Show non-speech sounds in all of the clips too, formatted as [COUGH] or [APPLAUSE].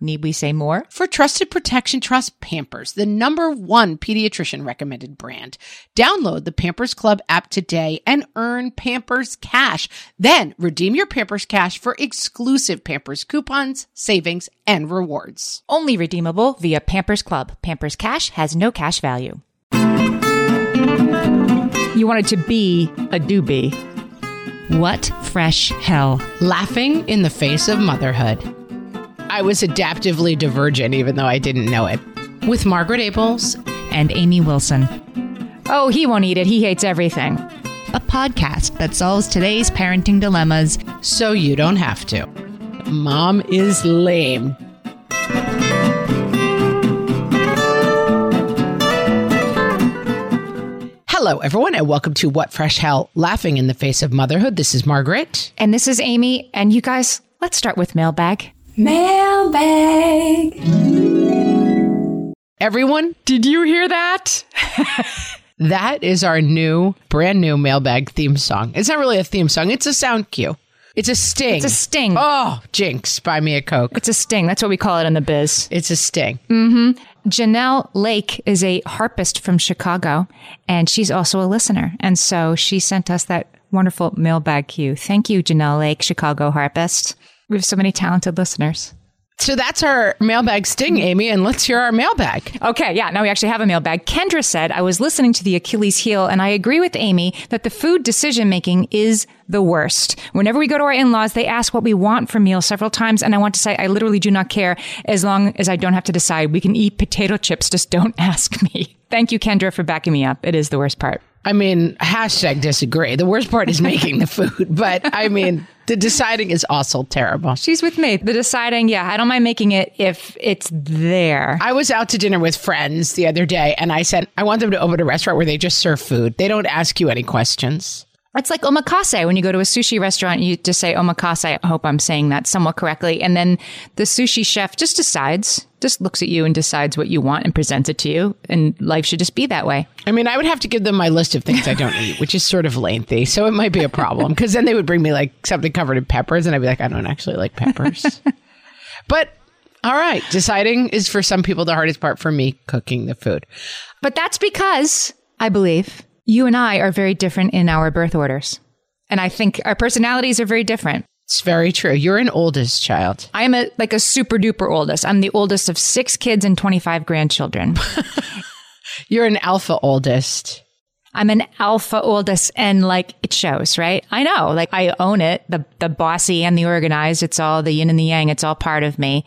Need we say more? For trusted protection, trust Pampers, the number one pediatrician recommended brand. Download the Pampers Club app today and earn Pampers Cash. Then redeem your Pampers Cash for exclusive Pampers coupons, savings, and rewards. Only redeemable via Pampers Club. Pampers Cash has no cash value. You wanted to be a doobie. What fresh hell? Laughing in the face of motherhood. I was adaptively divergent, even though I didn't know it. With Margaret Ables and Amy Wilson. Oh, he won't eat it. He hates everything. A podcast that solves today's parenting dilemmas so you don't have to. Mom is lame. Hello, everyone, and welcome to What Fresh Hell Laughing in the Face of Motherhood. This is Margaret. And this is Amy. And you guys, let's start with mailbag. Mailbag. Everyone, did you hear that? [LAUGHS] that is our new, brand new mailbag theme song. It's not really a theme song, it's a sound cue. It's a sting. It's a sting. Oh, Jinx, buy me a Coke. It's a sting. That's what we call it in the biz. It's a sting. Mm-hmm. Janelle Lake is a harpist from Chicago, and she's also a listener. And so she sent us that wonderful mailbag cue. Thank you, Janelle Lake, Chicago harpist. We have so many talented listeners. So that's our mailbag sting, Amy, and let's hear our mailbag. Okay, yeah, now we actually have a mailbag. Kendra said, I was listening to the Achilles heel, and I agree with Amy that the food decision making is the worst. Whenever we go to our in laws, they ask what we want for meals several times, and I want to say, I literally do not care as long as I don't have to decide. We can eat potato chips, just don't [LAUGHS] ask me. Thank you, Kendra, for backing me up. It is the worst part. I mean, hashtag disagree. The worst part is making the food, [LAUGHS] but I mean, the deciding is also terrible. She's with me. The deciding, yeah, I don't mind making it if it's there. I was out to dinner with friends the other day and I said, I want them to open a restaurant where they just serve food. They don't ask you any questions. It's like omakase. When you go to a sushi restaurant, you just say omakase. I hope I'm saying that somewhat correctly. And then the sushi chef just decides, just looks at you and decides what you want and presents it to you. And life should just be that way. I mean, I would have to give them my list of things I don't eat, which is sort of lengthy. So it might be a problem because then they would bring me like something covered in peppers and I'd be like, I don't actually like peppers. [LAUGHS] but all right, deciding is for some people the hardest part for me cooking the food. But that's because I believe you and I are very different in our birth orders. And I think our personalities are very different. It's very true. You're an oldest child. I am a like a super duper oldest. I'm the oldest of six kids and 25 grandchildren. [LAUGHS] You're an alpha oldest. I'm an alpha oldest and like it shows, right? I know, like I own it, the the bossy and the organized. It's all the yin and the yang. It's all part of me.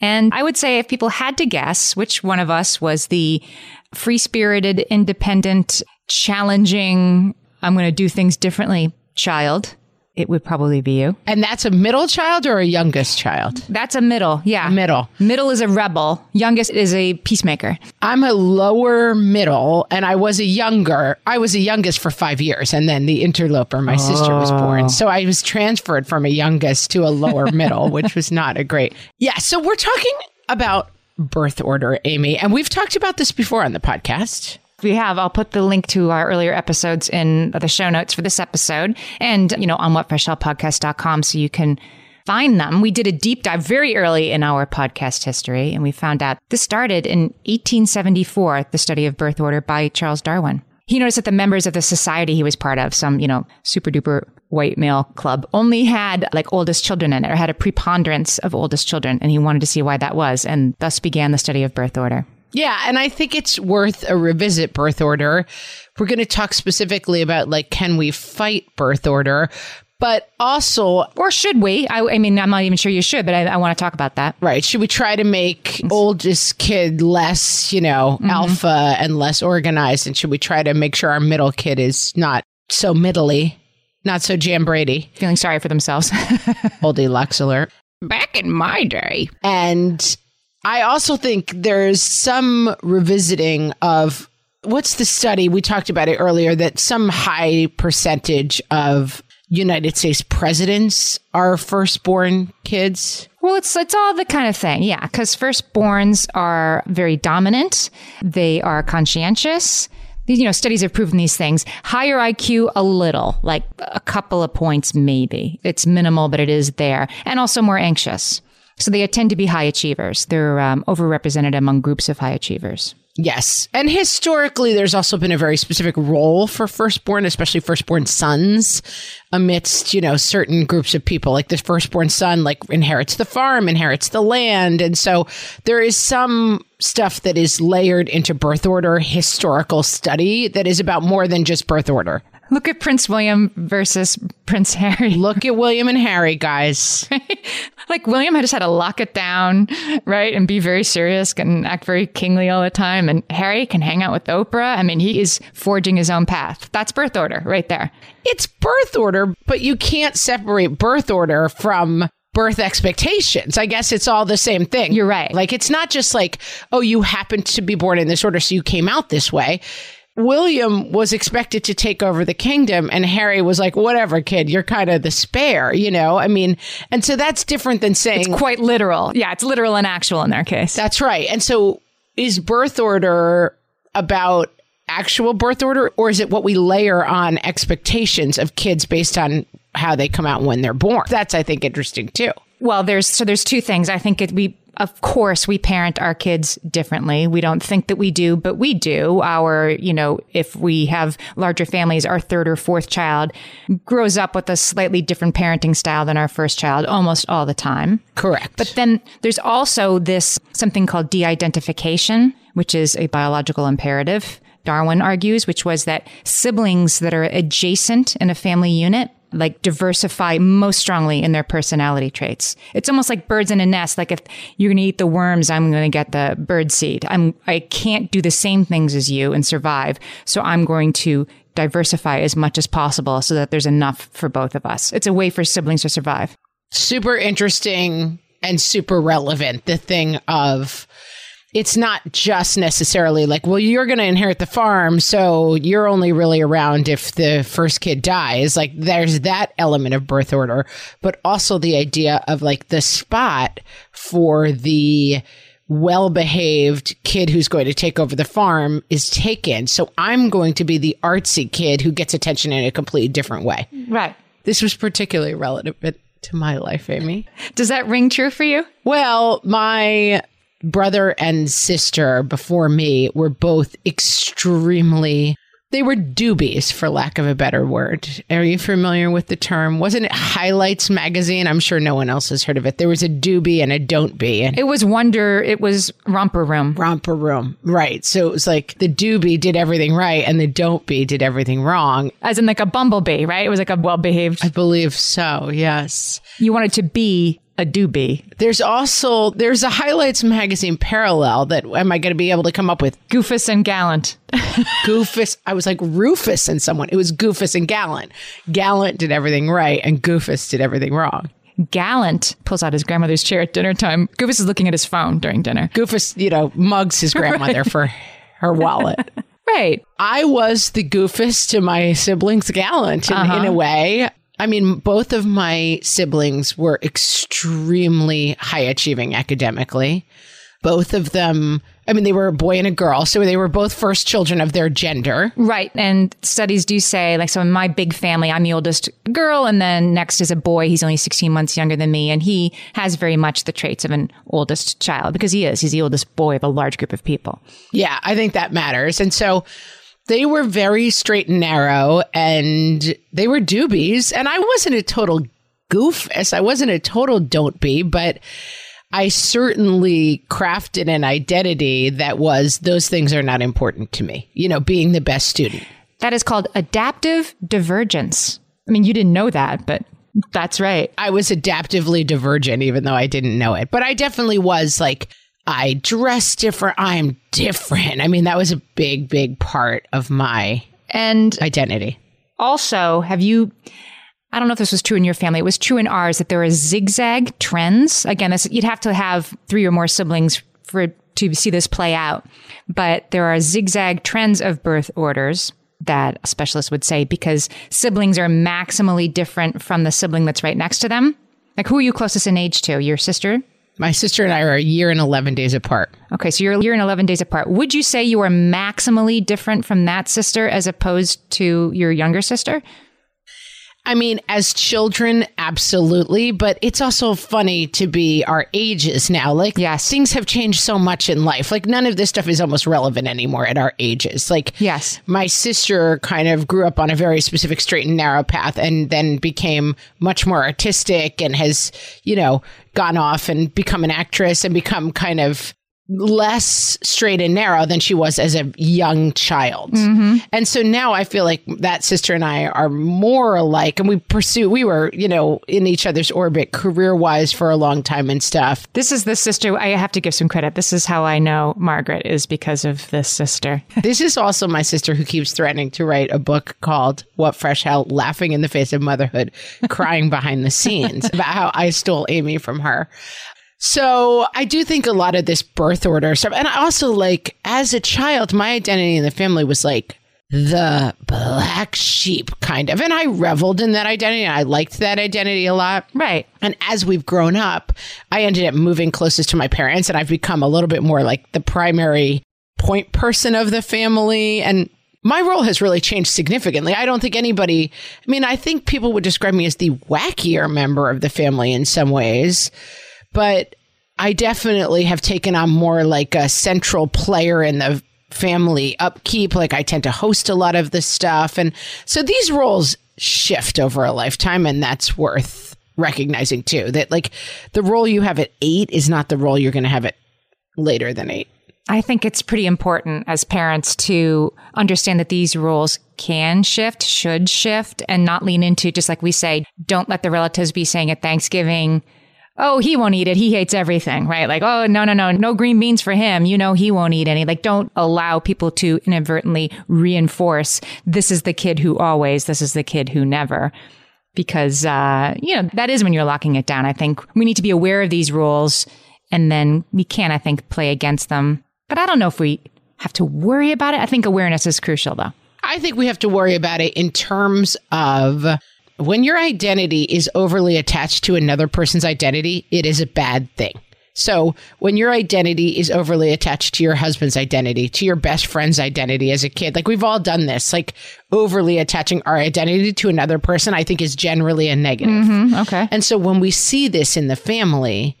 And I would say if people had to guess which one of us was the free spirited, independent, challenging, I'm going to do things differently child, it would probably be you. And that's a middle child or a youngest child? That's a middle, yeah. Middle. Middle is a rebel. Youngest is a peacemaker. I'm a lower middle, and I was a younger. I was a youngest for five years, and then the interloper, my oh. sister, was born. Oh. So I was transferred from a youngest to a lower [LAUGHS] middle, which was not a great. Yeah. So we're talking about birth order, Amy, and we've talked about this before on the podcast we have. I'll put the link to our earlier episodes in the show notes for this episode and, you know, on whatfreshhellpodcast.com so you can find them. We did a deep dive very early in our podcast history and we found out this started in 1874, the study of birth order by Charles Darwin. He noticed that the members of the society he was part of, some, you know, super duper white male club, only had like oldest children in it or had a preponderance of oldest children. And he wanted to see why that was. And thus began the study of birth order. Yeah, and I think it's worth a revisit birth order. We're going to talk specifically about like can we fight birth order, But also, Or should we? I, I mean, I'm not even sure you should, but I, I want to talk about that. right, should we try to make oldest kid less, you know, mm-hmm. alpha and less organized? And should we try to make sure our middle kid is not so middly, not so Jan Brady? Feeling sorry for themselves. [LAUGHS] Oldie Lux alert. Back in my day. And I also think there's some revisiting of what's the study? We talked about it earlier that some high percentage of United States presidents are firstborn kids. Well, it's it's all the kind of thing, yeah. Because firstborns are very dominant. They are conscientious. You know, studies have proven these things. Higher IQ, a little, like a couple of points, maybe. It's minimal, but it is there, and also more anxious. So they tend to be high achievers. They're um, overrepresented among groups of high achievers. Yes. And historically, there's also been a very specific role for firstborn, especially firstborn sons amidst, you know, certain groups of people. Like the firstborn son, like inherits the farm, inherits the land. And so there is some stuff that is layered into birth order historical study that is about more than just birth order. Look at Prince William versus Prince Harry. [LAUGHS] Look at William and Harry, guys. like William had just had to lock it down, right, and be very serious and act very kingly all the time. And Harry can hang out with Oprah. I mean, he is forging his own path. That's birth order right there. It's birth order, but you can't separate birth order from birth expectations. I guess it's all the same thing. You're right. Like it's not just like, oh, you happened to be born in this order, so you came out this way. William was expected to take over the kingdom, and Harry was like, whatever, kid, you're kind of the spare, you know? I mean, and so that's different than saying, it's Quite literal. Yeah, it's literal and actual in their case. that's right. And so is birth order about actual birth order, or is it what we layer on expectations of kids based on how they come out when they're born? That's, I think, interesting too. Well, there's so there's two things. I think it, we of course we parent our kids differently. We don't think that we do, but we do. Our, you know, if we have larger families, our third or fourth child grows up with a slightly different parenting style than our first child almost all the time. Correct. But then there's also this something called de-identification, which is a biological imperative. Darwin argues, which was that siblings that are adjacent in a family unit like diversify most strongly in their personality traits. It's almost like birds in a nest. Like if you're going to eat the worms, I'm going to get the bird seed. I'm, I can't do the same things as you and survive. So I'm going to diversify as much as possible so that there's enough for both of us. It's a way for siblings to survive. super interesting and super relevant. The thing of it's not just necessarily like, well, you're going to inherit the farm, so you're only really around if the first kid dies. Like, there's that element of birth order, but also the idea of like the spot for the well behaved kid who's going to take over the farm is taken. So I'm going to be the artsy kid who gets attention in a completely different way. Right. This was particularly relevant to my life, Amy. Does that ring true for you? Well, my brother and sister before me were both extremely they were doobies for lack of a better word. Are you familiar with the term? Wasn't it Highlights magazine? I'm sure no one else has heard of it. There was a doobie and a don't be and It was Wonder. It was Romper Room. romper room. Right. So it was like the doobie did everything right and the don't be did everything wrong. As in like a bumblebee, right? It was like a well behaved. I believe so. Yes. You wanted to be a doobie. There's also there's a Highlights magazine parallel that am I going to be able to come up with? Goofus and Gallant. [LAUGHS] Goofus. I was like Rufus and someone. It was Goofus and Gallant. Gallant did everything right and Goofus did everything wrong. Gallant pulls out his grandmother's chair at dinner time. Goofus is looking at his phone during dinner. Goofus, you know, mugs his [LAUGHS] grandmother for her wallet. [LAUGHS] Right. I was the Goofus to my siblings Gallant in, in a uh-huh. way. I mean, both of my siblings were extremely high achieving academically. Both of them, I mean, they were a boy and a girl, so they were both first children of their gender. Right. And studies do say, like, so in my big family, I'm the oldest girl, and then next is a boy. He's only 16 months younger than me, and he has very much the traits of an oldest child because he is. He's the oldest boy of a large group of people. Yeah, I think that matters. And so they were very straight and narrow and they were doobies. And I wasn't a total goofus. I wasn't a total don't be, but I certainly crafted an identity that was those things are not important to me. You know, being the best student. That is called adaptive divergence. I mean, you didn't know that, but that's right. I was adaptively divergent, even though I didn't know it. But I definitely was like, I dress different. I'm different. I mean, that was a big, big part of my And identity. also, have you? I don't know if this was true in your family. It was true in ours that there are zigzag trends. Again, this, you'd have to have three or more siblings for to see this play out. But there are zigzag trends of birth orders that a specialist would say because siblings are maximally different from the sibling that's right next to them. Like, who are you closest in age to? Your sister? My sister and I are a year and 11 days apart. Okay, so you're a year and 11 days apart. Would you say you are maximally different from that sister as opposed to your younger sister? I mean, as children, absolutely. But it's also funny to be our ages now. Like, Yes. things have changed so much in life. Like, none of this stuff is almost relevant anymore at our ages. Like, Yes. my sister kind of grew up on a very specific straight and narrow path and then became much more artistic and has, you know, gone off and become an actress and become kind of less straight and narrow than she was as a young child. Mm-hmm. And so now I feel like that sister and I are more alike and we pursue we were, you know, in each other's orbit career-wise for a long time and stuff. This is the sister. I have to give some credit. This is how I know Margaret is because of this sister. [LAUGHS] This is also my sister who keeps threatening to write a book called What Fresh Hell Laughing in the Face of Motherhood, crying [LAUGHS] behind the scenes about how I stole Amy from her. So I do think a lot of this birth order stuff. And I also like, as a child, my identity in the family was like the black sheep kind of. And I reveled in that identity. And I liked that identity a lot. Right. And as we've grown up, I ended up moving closest to my parents and I've become a little bit more like the primary point person of the family. And my role has really changed significantly. I don't think anybody, I mean, I think people would describe me as the wackier member of the family in some ways, but I definitely have taken on more like a central player in the family upkeep. Like I tend to host a lot of this stuff. And so these roles shift over a lifetime, and that's worth recognizing too. That like the role you have at eight is not the role you're going to have at later than eight. I think it's pretty important as parents to understand that these rules can shift, should shift, and not lean into just like we say, don't let the relatives be saying at Thanksgiving, oh, he won't eat it. He hates everything, right? Like, oh, no, no, no, no green beans for him. You know, he won't eat any. Like, don't allow people to inadvertently reinforce this is the kid who always, this is the kid who never. Because, uh, you know, that is when you're locking it down. I think we need to be aware of these rules and then we can, I think, play against them. But I don't know if we have to worry about it. I think awareness is crucial, though. I think we have to worry about it in terms of when your identity is overly attached to another person's identity, it is a bad thing. So when your identity is overly attached to your husband's identity, to your best friend's identity as a kid, like we've all done this, like overly attaching our identity to another person, I think is generally a negative. Mm-hmm. Okay. And so when we see this in the family,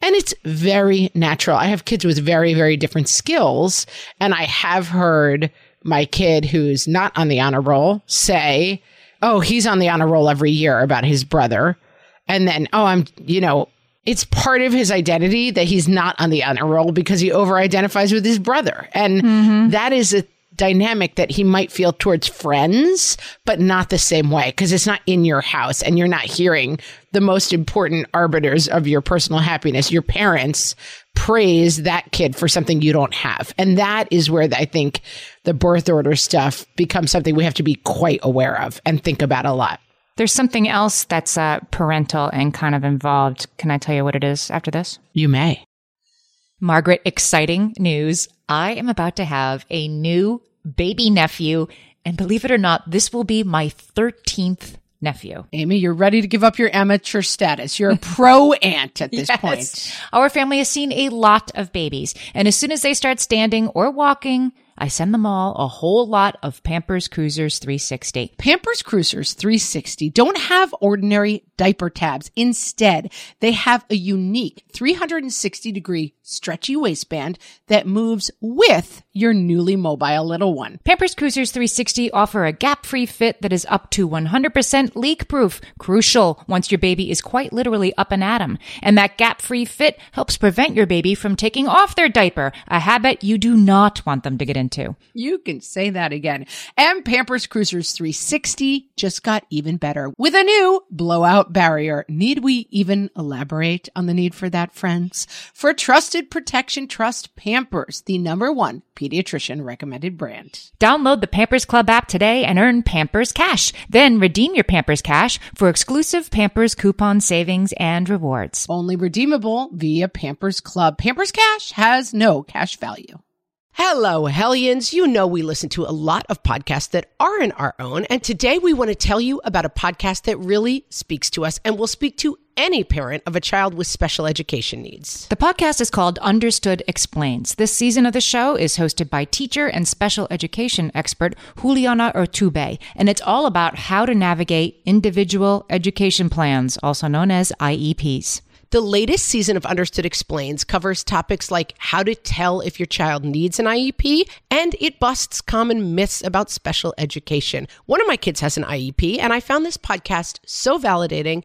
and it's very natural. I have kids with very, very different skills. And I have heard my kid who's not on the honor roll say, Oh, he's on the honor roll every year about his brother. And then, oh, I'm, you know, it's part of his identity that he's not on the honor roll because he over identifies with his brother. And mm-hmm. that is a dynamic that he might feel towards friends, but not the same way because it's not in your house and you're not hearing the most important arbiters of your personal happiness, your parents, praise that kid for something you don't have. And that is where I think the birth order stuff becomes something we have to be quite aware of and think about a lot. There's something else that's uh, parental and kind of involved. Can I tell you what it is after this? You may. Margaret, exciting news. I am about to have a new baby nephew. And believe it or not, this will be my 13th nephew. Amy, you're ready to give up your amateur status. You're a [LAUGHS] pro aunt at this point. Our family has seen a lot of babies. And as soon as they start standing or walking, I send them all a whole lot of Pampers Cruisers 360. Pampers Cruisers 360 don't have ordinary diaper tabs. Instead, they have a unique 360 degree stretchy waistband that moves with your newly mobile little one. Pampers Cruisers 360 offer a gap-free fit that is up to 100% leak-proof. Crucial once your baby is quite literally up and at 'em. And that gap-free fit helps prevent your baby from taking off their diaper, a habit you do not want them to get into. You can say that again. And Pampers Cruisers 360 just got even better with a new blowout barrier. Need we even elaborate on the need for that, friends? For trusted protection, trust Pampers, the number one pediatrician recommended brand. Download the Pampers Club app today and earn Pampers Cash. Then redeem your Pampers Cash for exclusive Pampers coupon savings and rewards. Only redeemable via Pampers Club. Pampers Cash has no cash value. Hello, Hellions. You know we listen to a lot of podcasts that aren't our own. And today we want to tell you about a podcast that really speaks to us and will speak to any parent of a child with special education needs. The podcast is called Understood Explains. This season of the show is hosted by teacher and special education expert Juliana Urtubey, and it's all about how to navigate individual education plans, also known as IEPs. The latest season of Understood Explains covers topics like how to tell if your child needs an IEP, and it busts common myths about special education. One of my kids has an IEP, and I found this podcast so validating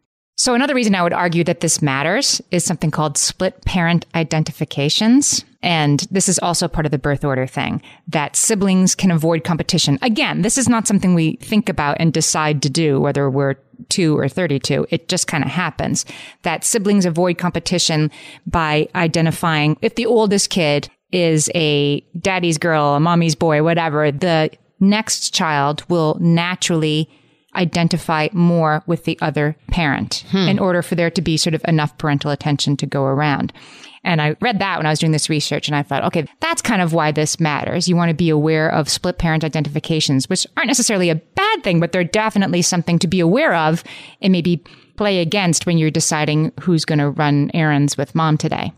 So, another reason I would argue that this matters is something called split parent identifications. And this is also part of the birth order thing that siblings can avoid competition. Again, this is not something we think about and decide to do, whether we're two or 32. It just kind of happens that siblings avoid competition by identifying if the oldest kid is a daddy's girl, a mommy's boy, whatever, the next child will naturally identify more with the other parent hmm. in order for there to be sort of enough parental attention to go around. And I read that when I was doing this research and I thought, okay, that's kind of why this matters. You want to be aware of split parent identifications, which aren't necessarily a bad thing, but they're definitely something to be aware of and maybe play against when you're deciding who's going to run errands with mom today.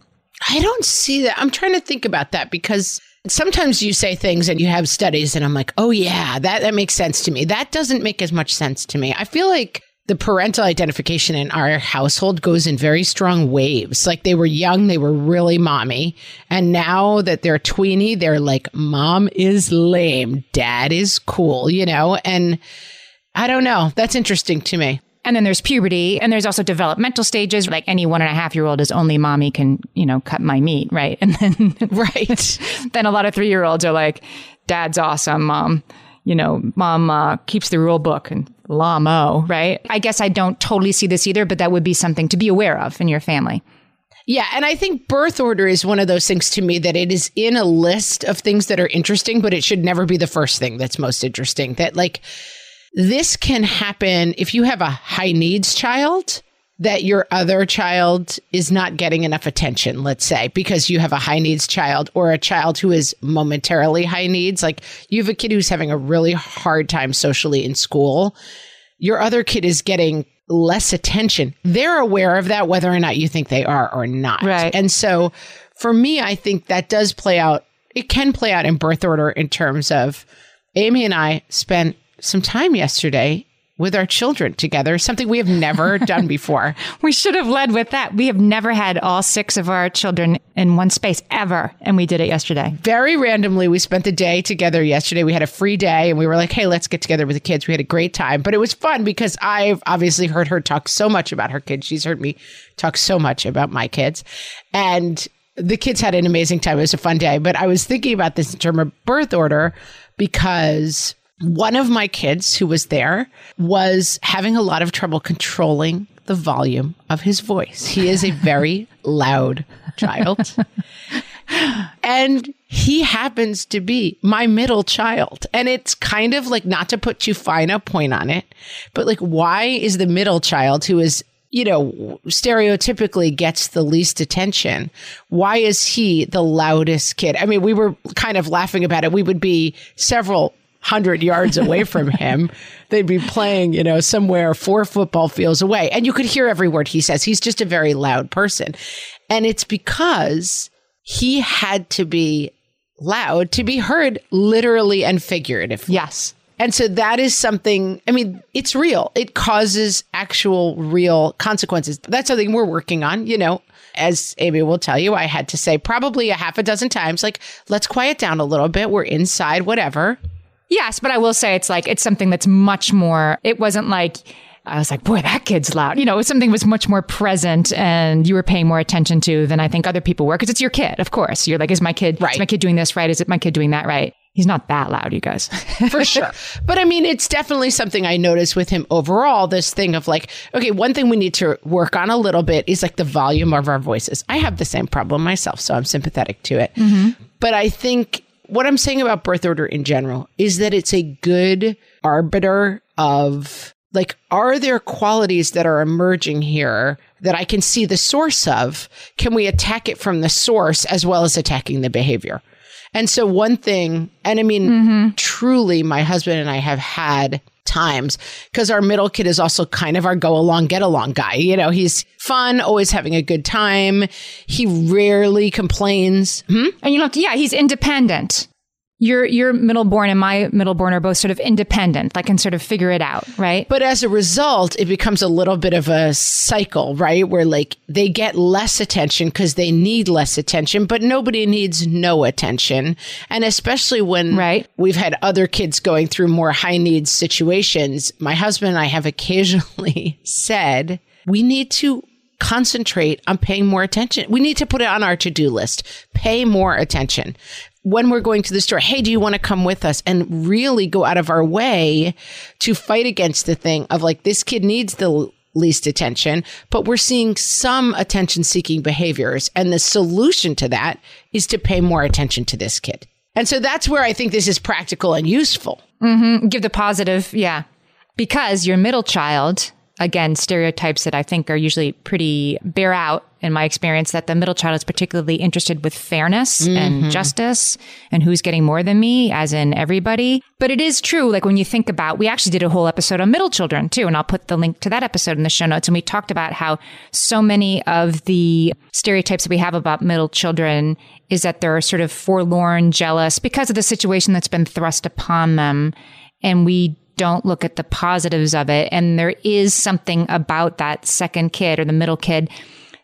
I don't see that. I'm trying to think about that because sometimes you say things and you have studies and I'm like, oh yeah, that, that makes sense to me. That doesn't make as much sense to me. I feel like the parental identification in our household goes in very strong waves. Like they were young, they were really mommy. And now that they're tweeny, they're like, mom is lame, dad is cool, you know? And I don't know. That's interesting to me. And then there's puberty and there's also developmental stages. Like any one and a half year old is only mommy can, you know, cut my meat. Right. [LAUGHS] And then, right. [LAUGHS] then a lot of three year olds are like, dad's awesome. Mom, you know, mom uh, keeps the rule book and lamo. Right. I guess I don't totally see this either, but that would be something to be aware of in your family. Yeah, and I think birth order is one of those things to me that it is in a list of things that are interesting, but it should never be the first thing that's most interesting. That like this can happen if you have a high needs child that your other child is not getting enough attention, let's say, because you have a high needs child or a child who is momentarily high needs. Like you have a kid who's having a really hard time socially in school. Your other kid is getting less attention. They're aware of that, whether or not you think they are or not. Right. And so for me, I think that does play out. It can play out in birth order in terms of Amy and I spent some time yesterday with our children together, something we have never [LAUGHS] done before. we should have led with that. We have never had all six of our children in one space ever. And we did it yesterday. Very randomly, we spent the day together yesterday. We had a free day and we were like, hey, let's get together with the kids. We had a great time. But it was fun because I've obviously heard her talk so much about her kids. She's heard me talk so much about my kids. And the kids had an amazing time. It was a fun day. But I was thinking about this in terms of birth order because one of my kids who was there was having a lot of trouble controlling the volume of his voice. He is a very [LAUGHS] loud child. and he happens to be my middle child. And it's kind of like not to put too fine a point on it, but like, why is the middle child who is you know, stereotypically gets the least attention. Why is he the loudest kid? I mean, we were kind of laughing about it. We would be several hundred yards away from [LAUGHS] him. They'd be playing, you know, somewhere four football fields away. And you could hear every word he says. He's just a very loud person. And it's because he had to be loud to be heard literally and figuratively. Yes. And so that is something, I mean, it's real. It causes actual real consequences. That's something we're working on, you know. As Amy will tell you, I had to say probably a half a dozen times, like, let's quiet down a little bit. We're inside, whatever. Yes, but I will say it's like it's something that's much more. It wasn't like I was like, boy, that kid's loud. You know, something was much more present and you were paying more attention to than I think other people were because it's your kid, of course. You're like, is my kid, right. is my kid doing this right? Is it my kid doing that right? He's not that loud, you guys. [LAUGHS] For sure. But I mean, it's definitely something I noticed with him overall. This thing of like, okay, one thing we need to work on a little bit is like the volume of our voices. I have the same problem myself, so I'm sympathetic to it. Mm-hmm. But I think what I'm saying about birth order in general is that it's a good arbiter of like, are there qualities that are emerging here that I can see the source of? Can we attack it from the source as well as attacking the behavior? And so one thing, and I mean, mm-hmm. truly, my husband and I have had times because our middle kid is also kind of our go along, get along guy. You know, he's fun, always having a good time. He rarely complains. Hmm? And you know, yeah, he's independent your your middleborn and my middleborn are both sort of independent, like can sort of figure it out, right? But as a result, it becomes a little bit of a cycle, right? Where like they get less attention because they need less attention, but nobody needs no attention. And especially when right. we've had other kids going through more high needs situations, my husband and I have occasionally [LAUGHS] said, we need to concentrate on paying more attention. We need to put it on our to do list. Pay more attention when we're going to the store, hey, do you want to come with us? And really go out of our way to fight against the thing of like, this kid needs the least attention, but we're seeing some attention seeking behaviors. And the solution to that is to pay more attention to this kid. And so that's where I think this is practical and useful. Mm-hmm. Give the positive. Yeah. Because your middle child again, stereotypes that I think are usually pretty bear out in my experience that the middle child is particularly interested with fairness mm-hmm. and justice and who's getting more than me, as in everybody. But it is true, like when you think about, we actually did a whole episode on middle children too, and I'll put the link to that episode in the show notes. And we talked about how so many of the stereotypes that we have about middle children is that they're sort of forlorn, jealous because of the situation that's been thrust upon them. And we don't look at the positives of it. And there is something about that second kid or the middle kid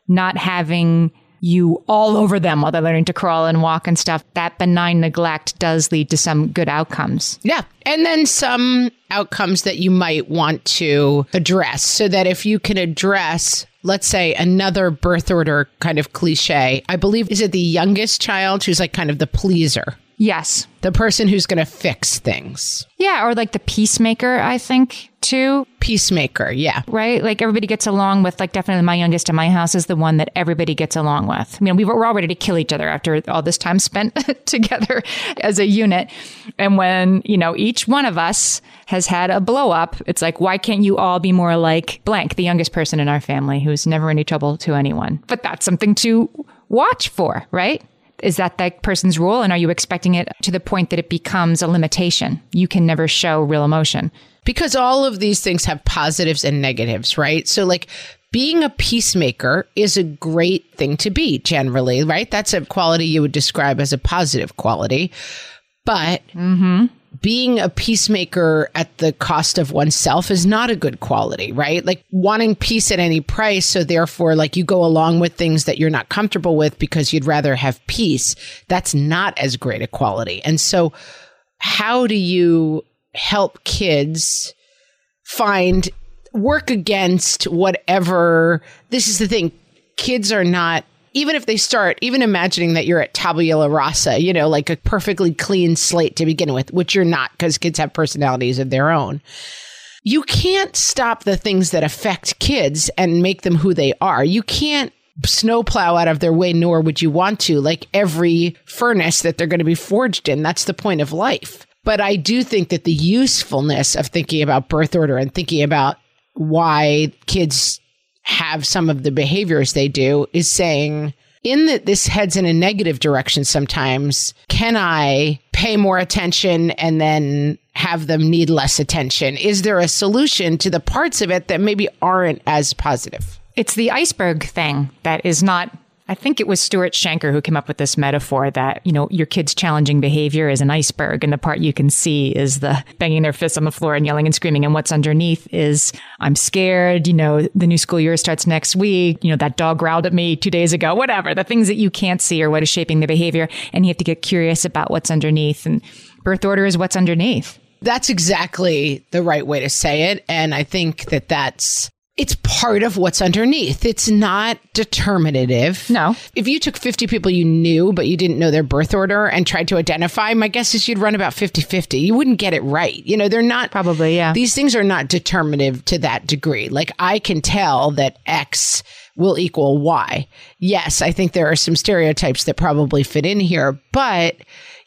not having you all over them while they're learning to crawl and walk and stuff. That benign neglect does lead to some good outcomes. Yeah. And then some outcomes that you might want to address so that if you can address let's say another birth order kind of cliche. I believe is it the youngest child who's like kind of the pleaser. Yes. The person who's going to fix things. Yeah, or like the peacemaker, I think, too. Peacemaker, yeah. Right? Like everybody gets along with, like, definitely my youngest in my house is the one that everybody gets along with. I mean, we we're all ready to kill each other after all this time spent [LAUGHS] together as a unit. And when, you know, each one of us has had a blow up, it's like, why can't you all be more like blank, the youngest person in our family who's never any trouble to anyone? But that's something to watch for, right? Is that that person's rule? And are you expecting it to the point that it becomes a limitation? You can never show real emotion. Because all of these things have positives and negatives, right? So, like, being a peacemaker is a great thing to be generally, right? That's a quality you would describe as a positive quality. But mm-hmm being a peacemaker at the cost of oneself is not a good quality, right? Like wanting peace at any price. So therefore, like you go along with things that you're not comfortable with because you'd rather have peace. That's not as great a quality. And so how do you help kids find work against whatever this is the thing kids are not even if they start, even imagining that you're at tabula rasa, you know, like a perfectly clean slate to begin with, which you're not because kids have personalities of their own. You can't stop the things that affect kids and make them who they are. You can't snowplow out of their way, nor would you want to, like every furnace that they're going to be forged in. That's the point of life. But I do think that the usefulness of thinking about birth order and thinking about why kids have some of the behaviors they do is saying, in that this heads in a negative direction sometimes, can I pay more attention and then have them need less attention? Is there a solution to the parts of it that maybe aren't as positive? It's the iceberg thing that is not I think it was Stuart Shanker who came up with this metaphor that, you know, your kid's challenging behavior is an iceberg and the part you can see is the banging their fists on the floor and yelling and screaming. And what's underneath is I'm scared, you know, the new school year starts next week, you know, that dog growled at me two days ago, whatever, the things that you can't see or what is shaping the behavior. And you have to get curious about what's underneath. And birth order is what's underneath. That's exactly the right way to say it. And I think that that's it's part of what's underneath. It's not determinative. No. If you took 50 people you knew, but you didn't know their birth order and tried to identify, my guess is you'd run about 50 50. You wouldn't get it right. You know, they're not probably, yeah. These things are not determinative to that degree. Like I can tell that X will equal Y. Yes, I think there are some stereotypes that probably fit in here, but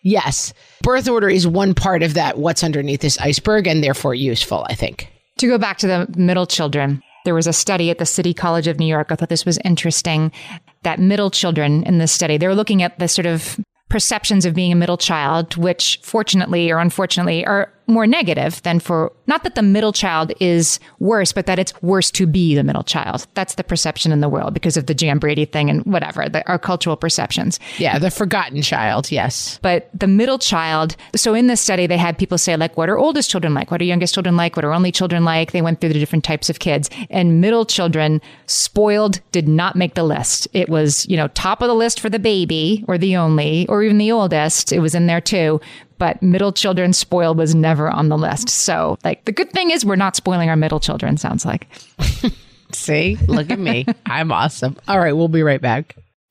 yes, birth order is one part of that what's underneath this iceberg and therefore useful, I think. To go back to the middle children, there was a study at the City College of New York. I thought this was interesting that middle children in this study, they were looking at the sort of perceptions of being a middle child, which fortunately or unfortunately are more negative than for not that the middle child is worse, but that it's worse to be the middle child. That's the perception in the world because of the Jan Brady thing and whatever, the, our cultural perceptions. Yeah, the forgotten child, yes. But the middle child, so in this study, they had people say, like, what are oldest children like? What are youngest children like? What are only children like? They went through the different types of kids. And middle children, spoiled, did not make the list. It was, you know, top of the list for the baby or the only or even the oldest. It was in there too but middle children spoiled was never on the list. So, like, the good thing is we're not spoiling our middle children, sounds like. [LAUGHS] See, look at me. [LAUGHS] I'm awesome. All right, we'll be right back.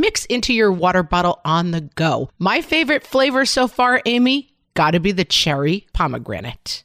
mix into your water bottle on the go. My favorite flavor so far, Amy, gotta be the cherry pomegranate.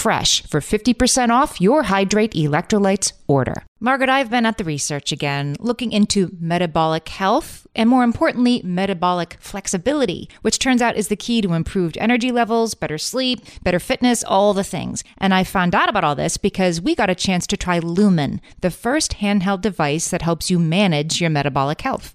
for 50% off your Hydrate electrolytes order. Margaret, I've been at the research again, looking into metabolic health and more importantly, metabolic flexibility, which turns out is the key to improved energy levels, better sleep, better fitness, all the things. And I found out about all this because we got a chance to try Lumen, the first handheld device that helps you manage your metabolic health.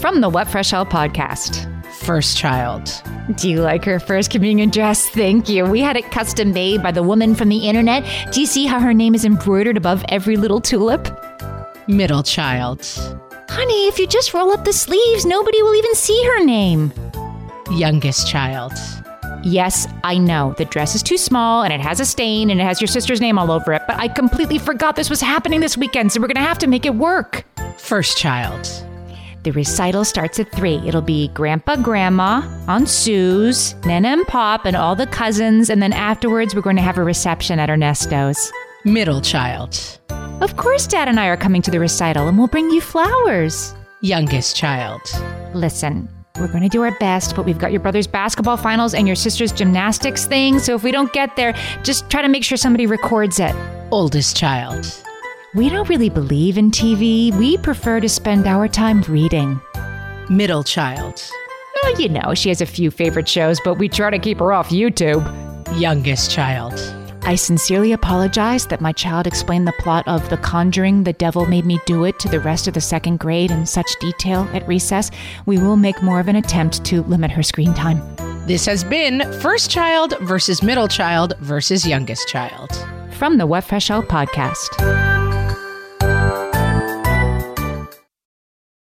From the What Fresh Hell podcast. First child. Do you like her first communion dress? Thank you. We had it custom made by the woman from the internet. Do you see how her name is embroidered above every little tulip? Middle child. Honey, if you just roll up the sleeves, nobody will even see her name. Youngest child. Yes, I know. The dress is too small and it has a stain and it has your sister's name all over it, but I completely forgot this was happening this weekend, so we're going to have to make it work. First child. The recital starts at three. It'll be Grandpa, Grandma, Aunt Sue's, Nana and Pop, and all the cousins. And then afterwards, we're going to have a reception at Ernesto's. Middle child. Of course, Dad and I are coming to the recital, and we'll bring you flowers. Youngest child. Listen, we're going to do our best, but we've got your brother's basketball finals and your sister's gymnastics thing. So if we don't get there, just try to make sure somebody records it. Oldest child. We don't really believe in TV. We prefer to spend our time reading. Middle child. Well, you know, she has a few favorite shows, but we try to keep her off YouTube. Youngest child. I sincerely apologize that my child explained the plot of The Conjuring, The Devil Made Me Do It to the rest of the second grade in such detail at recess. We will make more of an attempt to limit her screen time. This has been First Child versus Middle Child versus Youngest Child. From the What Fresh Out podcast.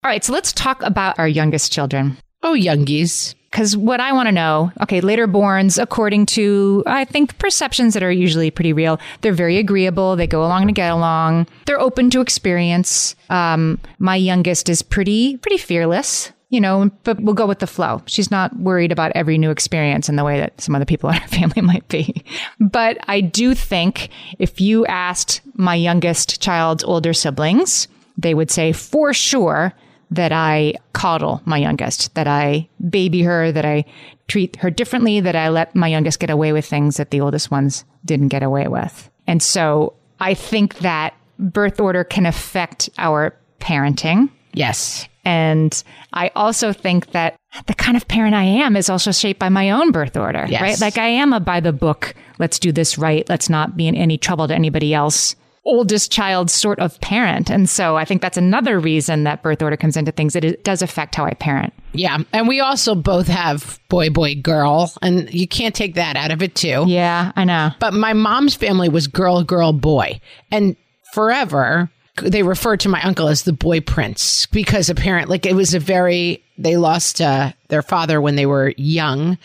All right, so let's talk about our youngest children. Oh, youngies. Because what I want to know, okay, later borns, according to, I think, perceptions that are usually pretty real, they're very agreeable. They go along to get along. They're open to experience. Um, my youngest is pretty, pretty fearless, you know, but we'll go with the flow. She's not worried about every new experience in the way that some other people [LAUGHS] in our family might be. But I do think if you asked my youngest child's older siblings, they would say for sure that I coddle my youngest, that I baby her, that I treat her differently, that I let my youngest get away with things that the oldest ones didn't get away with. And so I think that birth order can affect our parenting. Yes. And I also think that the kind of parent I am is also shaped by my own birth order, Yes. right? Like I am a by the book, let's do this right, let's not be in any trouble to anybody else oldest child sort of parent. And so I think that's another reason that birth order comes into things it does affect how I parent. Yeah. And we also both have boy, boy, girl. And you can't take that out of it, too. Yeah, I know. But my mom's family was girl, girl, boy. And forever, they referred to my uncle as the boy prince because apparently, like, it was a very, they lost uh, their father when they were young.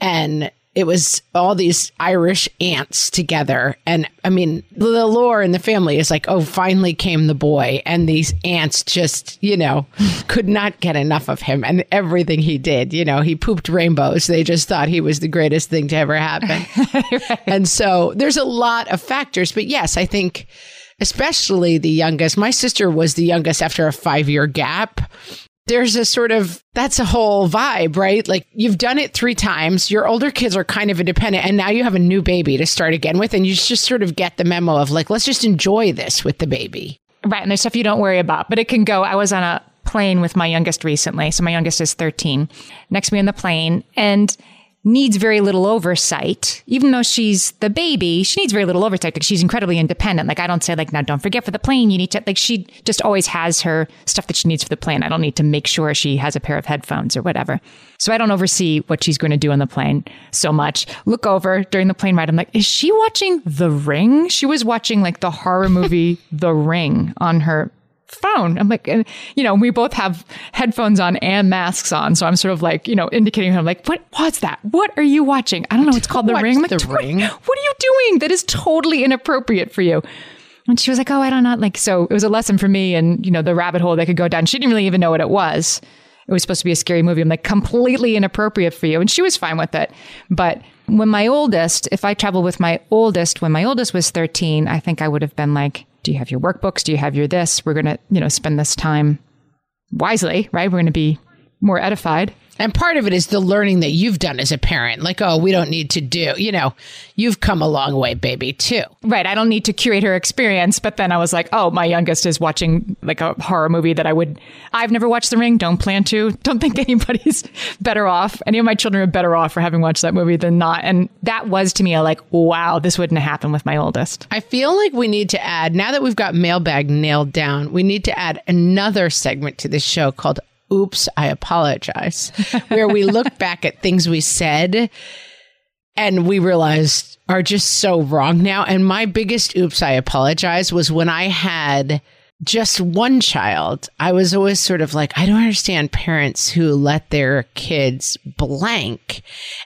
And it was all these Irish aunts together. And I mean, the lore in the family is like, oh, finally came the boy. And these aunts just, you know, [LAUGHS] could not get enough of him and everything he did. You know, he pooped rainbows. They just thought he was the greatest thing to ever happen. [LAUGHS] And so there's a lot of factors. But yes, I think especially the youngest, my sister was the youngest after a five year gap there's a sort of that's a whole vibe, right? Like you've done it three times. Your older kids are kind of independent, and now you have a new baby to start again with, and you just sort of get the memo of like, let's just enjoy this with the baby. Right. And there's stuff you don't worry about, but it can go. I was on a plane with my youngest recently. So my youngest is 13 next to me on the plane and needs very little oversight. Even though she's the baby, she needs very little oversight because she's incredibly independent. Like I don't say like, now don't forget for the plane, you need to, like she just always has her stuff that she needs for the plane. I don't need to make sure she has a pair of headphones or whatever. So I don't oversee what she's going to do on the plane so much. Look over during the plane ride. I'm like, is she watching The Ring? She was watching like the horror movie [LAUGHS] The Ring on her phone. I'm like, and, you know, we both have headphones on and masks on. So I'm sort of like, you know, indicating her, like, what, what's that? What are you watching? I don't know. It's called The Ring. I'm like, The "What- Ring." What are you doing? That is totally inappropriate for you. And she was like, oh, I don't know. Like, so it was a lesson for me and, you know, the rabbit hole they could go down. She didn't really even know what it was. It was supposed to be a scary movie. I'm like, completely inappropriate for you. And she was fine with it. But when my oldest, if I travel with my oldest, when my oldest was 13, I think I would have been like, do you have your workbooks? Do you have your this? We're going to, you know, spend this time wisely, right? We're going to be more edified. And part of it is the learning that you've done as a parent. Like, oh, we don't need to do, you know, you've come a long way, baby, too. Right. I don't need to curate her experience. But then I was like, oh, my youngest is watching like a horror movie that I would, I've never watched The Ring, don't plan to, [LAUGHS] don't think anybody's better off. Any of my children are better off for having watched that movie than not. And that was to me a like, wow, this wouldn't have happened with my oldest. I feel like we need to add, now that we've got mailbag nailed down, we need to add another segment to this show called Oops, I Apologize, where we look [LAUGHS] back at things we said and we realized are just so wrong now. And my biggest oops, I apologize was when I had just one child, I was always sort of like, I don't understand parents who let their kids blank.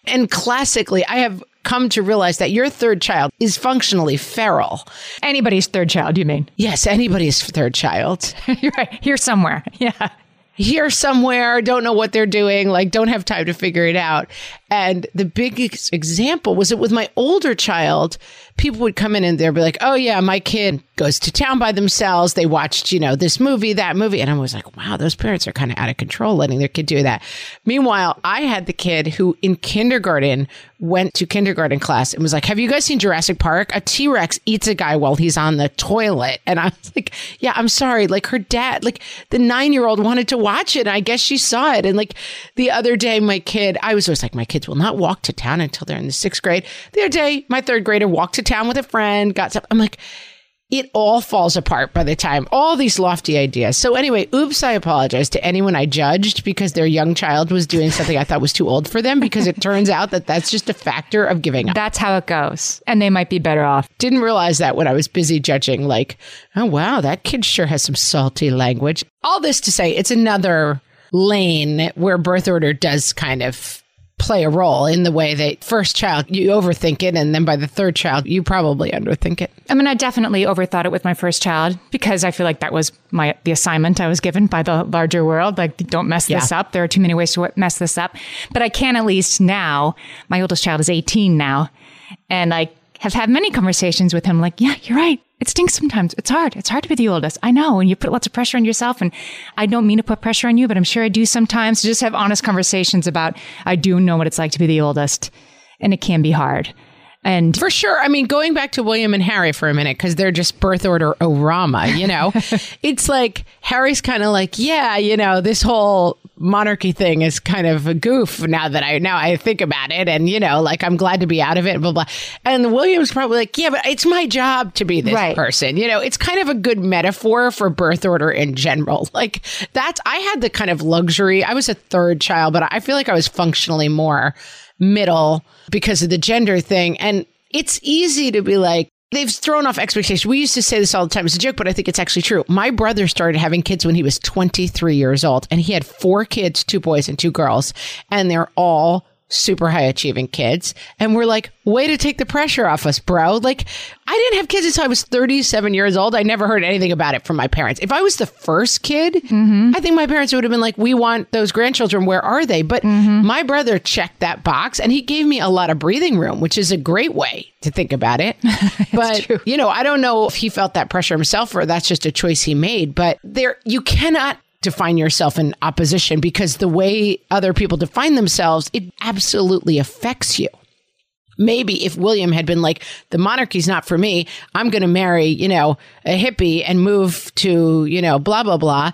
And classically, I have come to realize that your third child is functionally feral. Anybody's third child, you mean? Yes, anybody's third child. [LAUGHS] You're right. Here somewhere. [LAUGHS] Yeah. Here somewhere, don't know what they're doing, like don't have time to figure it out. And the biggest example was it with my older child people would come in and they'd be like, oh, yeah, my kid goes to town by themselves. They watched, you know, this movie, that movie. And I was like, wow, those parents are kind of out of control letting their kid do that. Meanwhile, I had the kid who in kindergarten went to kindergarten class and was like, have you guys seen Jurassic Park? A T Rex eats a guy while he's on the toilet. And I was like, yeah, I'm sorry. Like her dad, like the nine year old wanted to watch it. And I guess she saw it. And like the other day, my kid, I was always like, my kids will not walk to town until they're in the sixth grade. The other day, my third grader walked to town with a friend, got stuff. I'm like, it all falls apart by the time all these lofty ideas. So anyway, oops, I apologize to anyone I judged because their young child was doing something I thought was too old for them because it turns out that that's just a factor of giving up. That's how it goes. And they might be better off. Didn't realize that when I was busy judging like, oh wow, that kid sure has some salty language. All this to say it's another lane where birth order does kind of play a role in the way that first child you overthink it and then by the third child you probably underthink it. I mean i definitely overthought it with my first child because i feel like that was my the assignment i was given by the larger world. Like don't mess this up. There are too many ways to mess this up. But i can at least now my oldest child is 18 now and i have had many conversations with him like yeah you're right. It stinks sometimes. It's hard. It's hard to be the oldest. I know. And you put lots of pressure on yourself. And i don't mean to put pressure on you but i'm sure i do sometimes. Just have honest conversations about i do know what it's like to be the oldest and it can be hard. And For sure. I mean, going back to William and Harry for a minute, because they're just birth order Orama, you know, [LAUGHS] it's like Harry's kind of like, yeah, you know, this whole monarchy thing is kind of a goof now that I now I think about it, and you know, like I'm glad to be out of it, blah blah. And William's probably like, yeah, but it's my job to be this Right. person. You know, it's kind of a good metaphor for birth order in general. [LAUGHS] Like that's I had the kind of luxury. I was a third child, but I feel like I was functionally more middle because of the gender thing. And it's easy to be like, they've thrown off expectations. We used to say this all the time as a joke, but I think it's actually true. My brother started having kids when he was 23 years old, and he had four kids, two boys and two girls, and they're all super high achieving kids. And we're like, way to take the pressure off us, bro. Like, I didn't have kids until I was 37 years old. I never heard anything about it from my parents. If I was the first kid, mm-hmm. I think my parents would have been like, we want those grandchildren. Where are they? But mm-hmm. my brother checked that box and he gave me a lot of breathing room, which is a great way to think about it. [LAUGHS] but, you know, I don't know if he felt that pressure himself or that's just a choice he made. But there, you cannot define yourself in opposition because the way other people define themselves, it absolutely affects you maybe if William had been like, the monarchy's not for me, I'm going to marry, you know, a hippie and move to, you know, blah, blah, blah.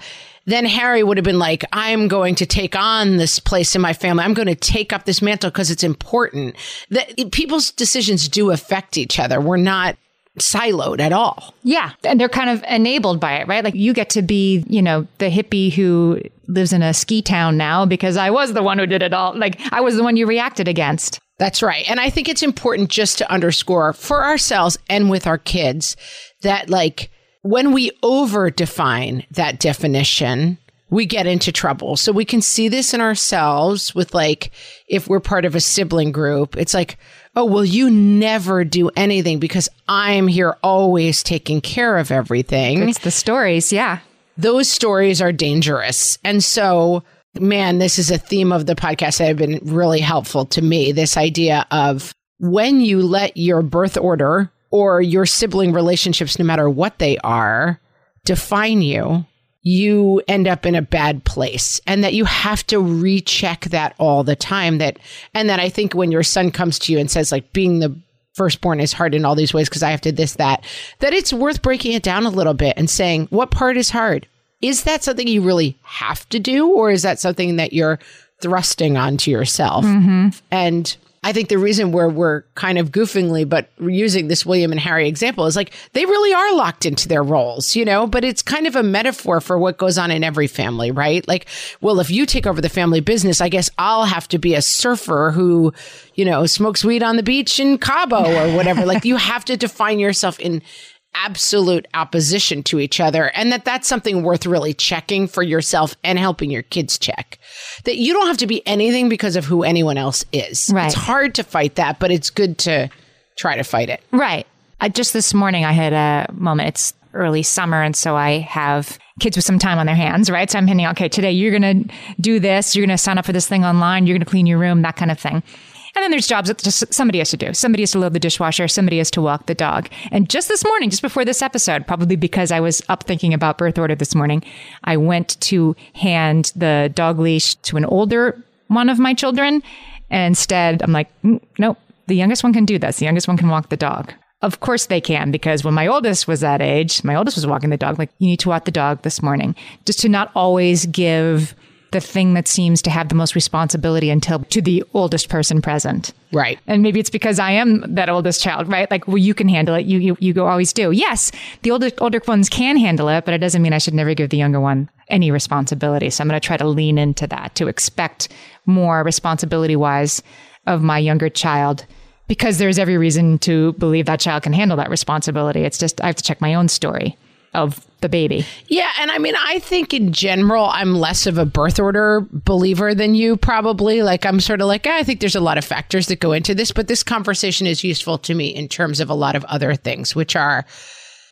Then Harry would have been like, I'm going to take on this place in my family. I'm going to take up this mantle because it's important. That people's decisions do affect each other. We're not siloed at all. Yeah. And they're kind of enabled by it, right? Like you get to be, you know, the hippie who lives in a ski town now because I was the one who did it all. Like I was the one you reacted against. That's right. And I think it's important just to underscore for ourselves and with our kids that, like, when we over define that definition, we get into trouble. So we can see this in ourselves with, like, if we're part of a sibling group, it's like, oh, well, you never do anything because I'm here always taking care of everything It's the stories. Yeah. those stories are dangerous. And so, man, this is a theme of the podcast that have been really helpful to me. This idea of when you let your birth order or your sibling relationships, no matter what they are, define you, you end up in a bad place and that you have to recheck that all the time that and that I think when your son comes to you and says like being the firstborn is hard in all these ways because I have to this that that it's worth breaking it down a little bit and saying what part is hard? Is that something you really have to do or is that something that you're thrusting onto yourself? Mm-hmm. And I think the reason where we're kind of goofingly, but using this William and Harry example is like they really are locked into their roles, you know, but it's kind of a metaphor for what goes on in every family, right? Like, well, if you take over the family business, I guess I'll have to be a surfer who, you know, smokes weed on the beach in Cabo or whatever. like you have to define yourself in absolute opposition to each other and that that's something worth really checking for yourself and helping your kids check that you don't have to be anything because of who anyone else is Right. it's hard to fight that but it's good to try to fight it Right. I, just this morning, I had a moment. It's early summer, and so I have kids with some time on their hands, right? So I'm handing out, okay, today you're going to do this. You're going to sign up for this thing online. You're going to clean your room, that kind of thing. And then there's jobs that just somebody has to do. Somebody has to load the dishwasher. Somebody has to walk the dog. And just this morning, just before this episode, probably because I was up thinking about birth order this morning, I went to hand the dog leash to an older one of my children. And instead, I'm like, "Mm, nope, the youngest one can do this. The youngest one can walk the dog. Of course they can, because when my oldest was that age, my oldest was walking the dog, like, you need to walk the dog this morning. Just to not always give the thing that seems to have the most responsibility until to the oldest person present. right And maybe it's because I am that oldest child, right? Like, well, you can handle it. You, you, you go always do. Yes, the older, older ones can handle it, but it doesn't mean I should never give the younger one any responsibility. So I'm going to try to lean into that to expect more responsibility wise of my younger child because there's every reason to believe that child can handle that responsibility. It's just, I have to check my own story of the baby. Yeah, and I mean, I think in general, I'm less of a birth order believer than you probably. Like, I'm sort of like, "Eh, I think there's a lot of factors that go into this, but this conversation is useful to me in terms of a lot of other things, which are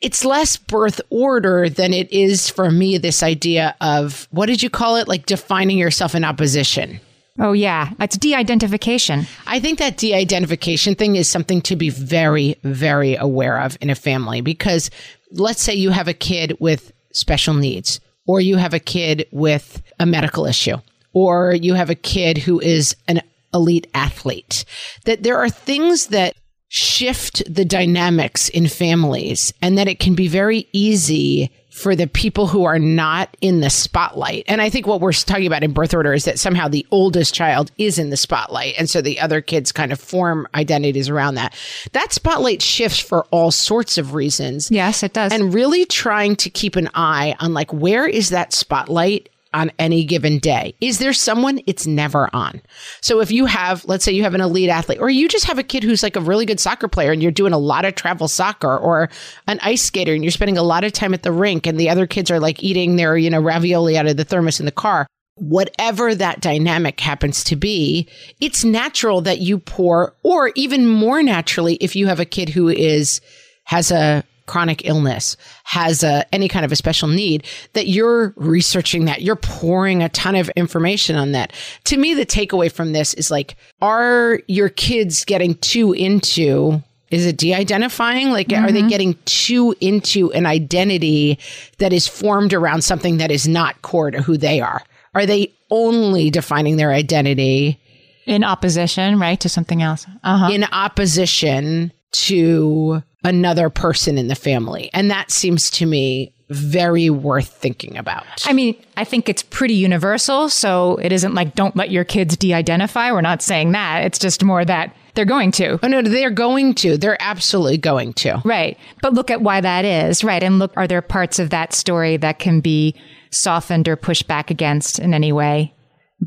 it's less birth order than it is for me this idea of what did you call it? Like defining yourself in opposition. Oh, yeah. It's de identification. I think that de identification thing is something to be very, very aware of in a family because let's say you have a kid with special needs, or you have a kid with a medical issue, or you have a kid who is an elite athlete, that there are things that shift the dynamics in families and that it can be very easy for the people who are not in the spotlight. And I think what we're talking about in birth order is that somehow the oldest child is in the spotlight. And so the other kids kind of form identities around that. That spotlight shifts for all sorts of reasons. Yes, it does. And really trying to keep an eye on like, where is that spotlight? On any given day. Is there someone it's never on? So if you have, let's say you have an elite athlete, or you just have a kid who's like a really good soccer player and you're doing a lot of travel soccer, or an ice skater and you're spending a lot of time at the rink and the other kids are like eating their, you know, ravioli out of the thermos in the car. Whatever that dynamic happens to be, it's natural that you pour, or even more naturally, if you have a kid who is, has a chronic illness, has a, any kind of a special need, that you're researching that, you're pouring a ton of information on that. To me, the takeaway from this is like, are your kids getting too into is it de-identifying? Like, are they getting too into an identity that is formed around something that is not core to who they are? Are they only defining their identity in opposition, right, to something else? Uh huh. in opposition to another person in the family? And that seems to me very worth thinking about. I mean, I think it's pretty universal. So it isn't like don't let your kids de identify. We're not saying that. It's just more that they're going to. Oh, no, they're going to. They're absolutely going to. Right. But look at why that is. Right. And look, are there parts of that story that can be softened or pushed back against in any way?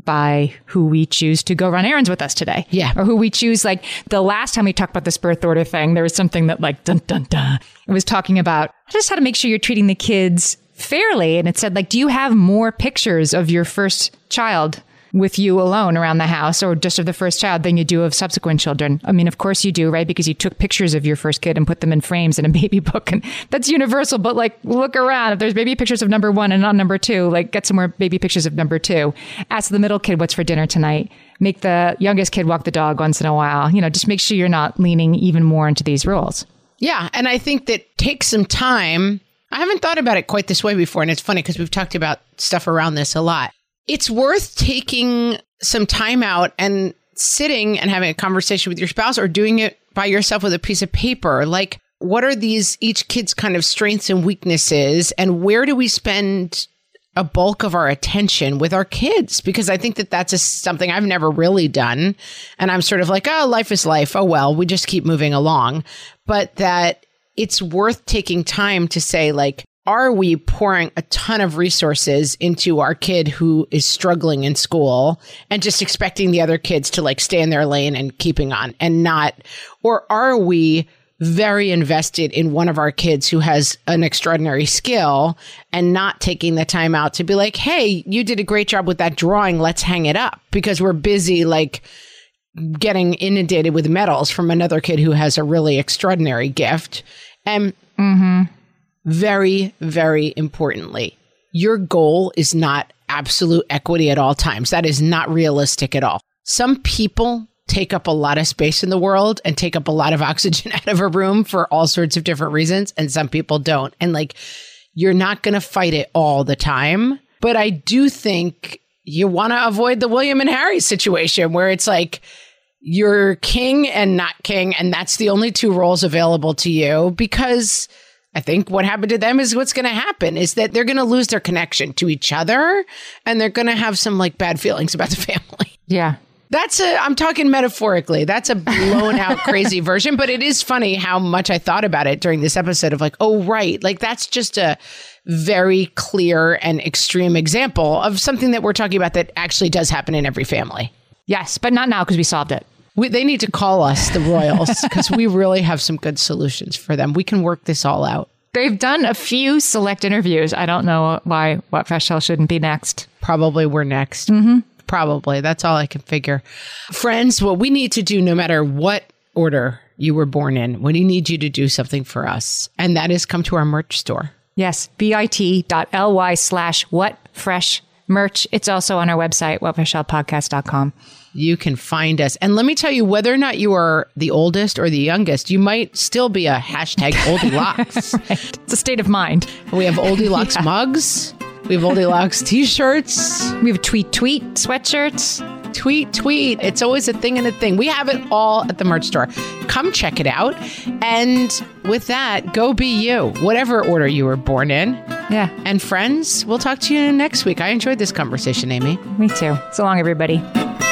By who we choose to go run errands with us today. Yeah. Or who we choose. Like the last time we talked about this birth order thing, there was something that, like, dun dun dun. It was talking about just how to make sure you're treating the kids fairly. And it said, like, do you have more pictures of your first child with you alone around the house or just of the first child than you do of subsequent children? I mean, of course you do, right? Because you took pictures of your first kid and put them in frames in a [LAUGHS] baby book. And that's universal. But like, look around. If there's baby pictures of number one and not number two, like, get some more baby pictures of number two. Ask the middle kid what's for dinner tonight. Make the youngest kid walk the dog once in a while. You know, just make sure you're not leaning even more into these rules. Yeah. And I think that takes some time. I haven't thought about it quite this way before. And it's funny because we've talked about stuff around this a lot. It's worth taking some time out and sitting and having a conversation with your spouse or doing it by yourself with a piece of paper. Like, what are these each kid's kind of strengths and weaknesses? And where do we spend a bulk of our attention with our kids because I think that that's a, something I've never really done. And I'm sort of like, oh, life is life. Oh, well, we just keep moving along. But that it's worth taking time to say, like, are we pouring a ton of resources into our kid who is struggling in school and just expecting the other kids to like stay in their lane and keeping on and not, or are we very invested in one of our kids who has an extraordinary skill and not taking the time out to be like, hey, you did a great job with that drawing. Let's hang it up because we're busy, like, getting inundated with medals from another kid who has a really extraordinary gift. And mm-hmm. Very, very importantly, your goal is not absolute equity at all times. That is not realistic at all. Some people take up a lot of space in the world and take up a lot of [LAUGHS] oxygen out of a room for all sorts of different reasons, and some people don't. And like, you're not going to fight it all the time. But I do think you want to avoid the William and Harry situation where it's like, you're king and not king, and that's the only two roles available to you because I think what happened to them is what's going to happen is that they're going to lose their connection to each other and they're going to have some like bad feelings about the [LAUGHS] family. Yeah. That's a, I'm talking metaphorically. That's a blown out crazy [LAUGHS] version, but it is funny how much I thought about it during this episode of like, oh, right. Like that's just a very clear and extreme example of something that we're talking about that actually does happen in every family. Yes, but not now because we solved it. We, they need to call us the Royals because we really have some good solutions for them. We can work this all out. They've done a few select interviews. I don't know why What Fresh Hell shouldn't be next. Probably we're next. Mm-hmm. Probably. That's all I can figure. Friends, what we need to do, no matter what order you were born in, we need you to do something for us. And that is come to our merch store. Yes, bit.ly slash what fresh merch. It's also on our website, whatfreshhellpodcast.com. You can find us. And let me tell you, whether or not you are the oldest or the youngest, you might still be a hashtag [LAUGHS] oldie locks. right. It's a state of mind. We have oldie locks mugs. We have oldie locks t-shirts. We have tweet tweet sweatshirts. tweet, tweet. It's always a thing and a thing. We have it all at the merch store. Come check it out. And with that, go be you, whatever order you were born in. Yeah, And friends, we'll talk to you next week. I enjoyed this conversation, Amy. me too. So long, everybody.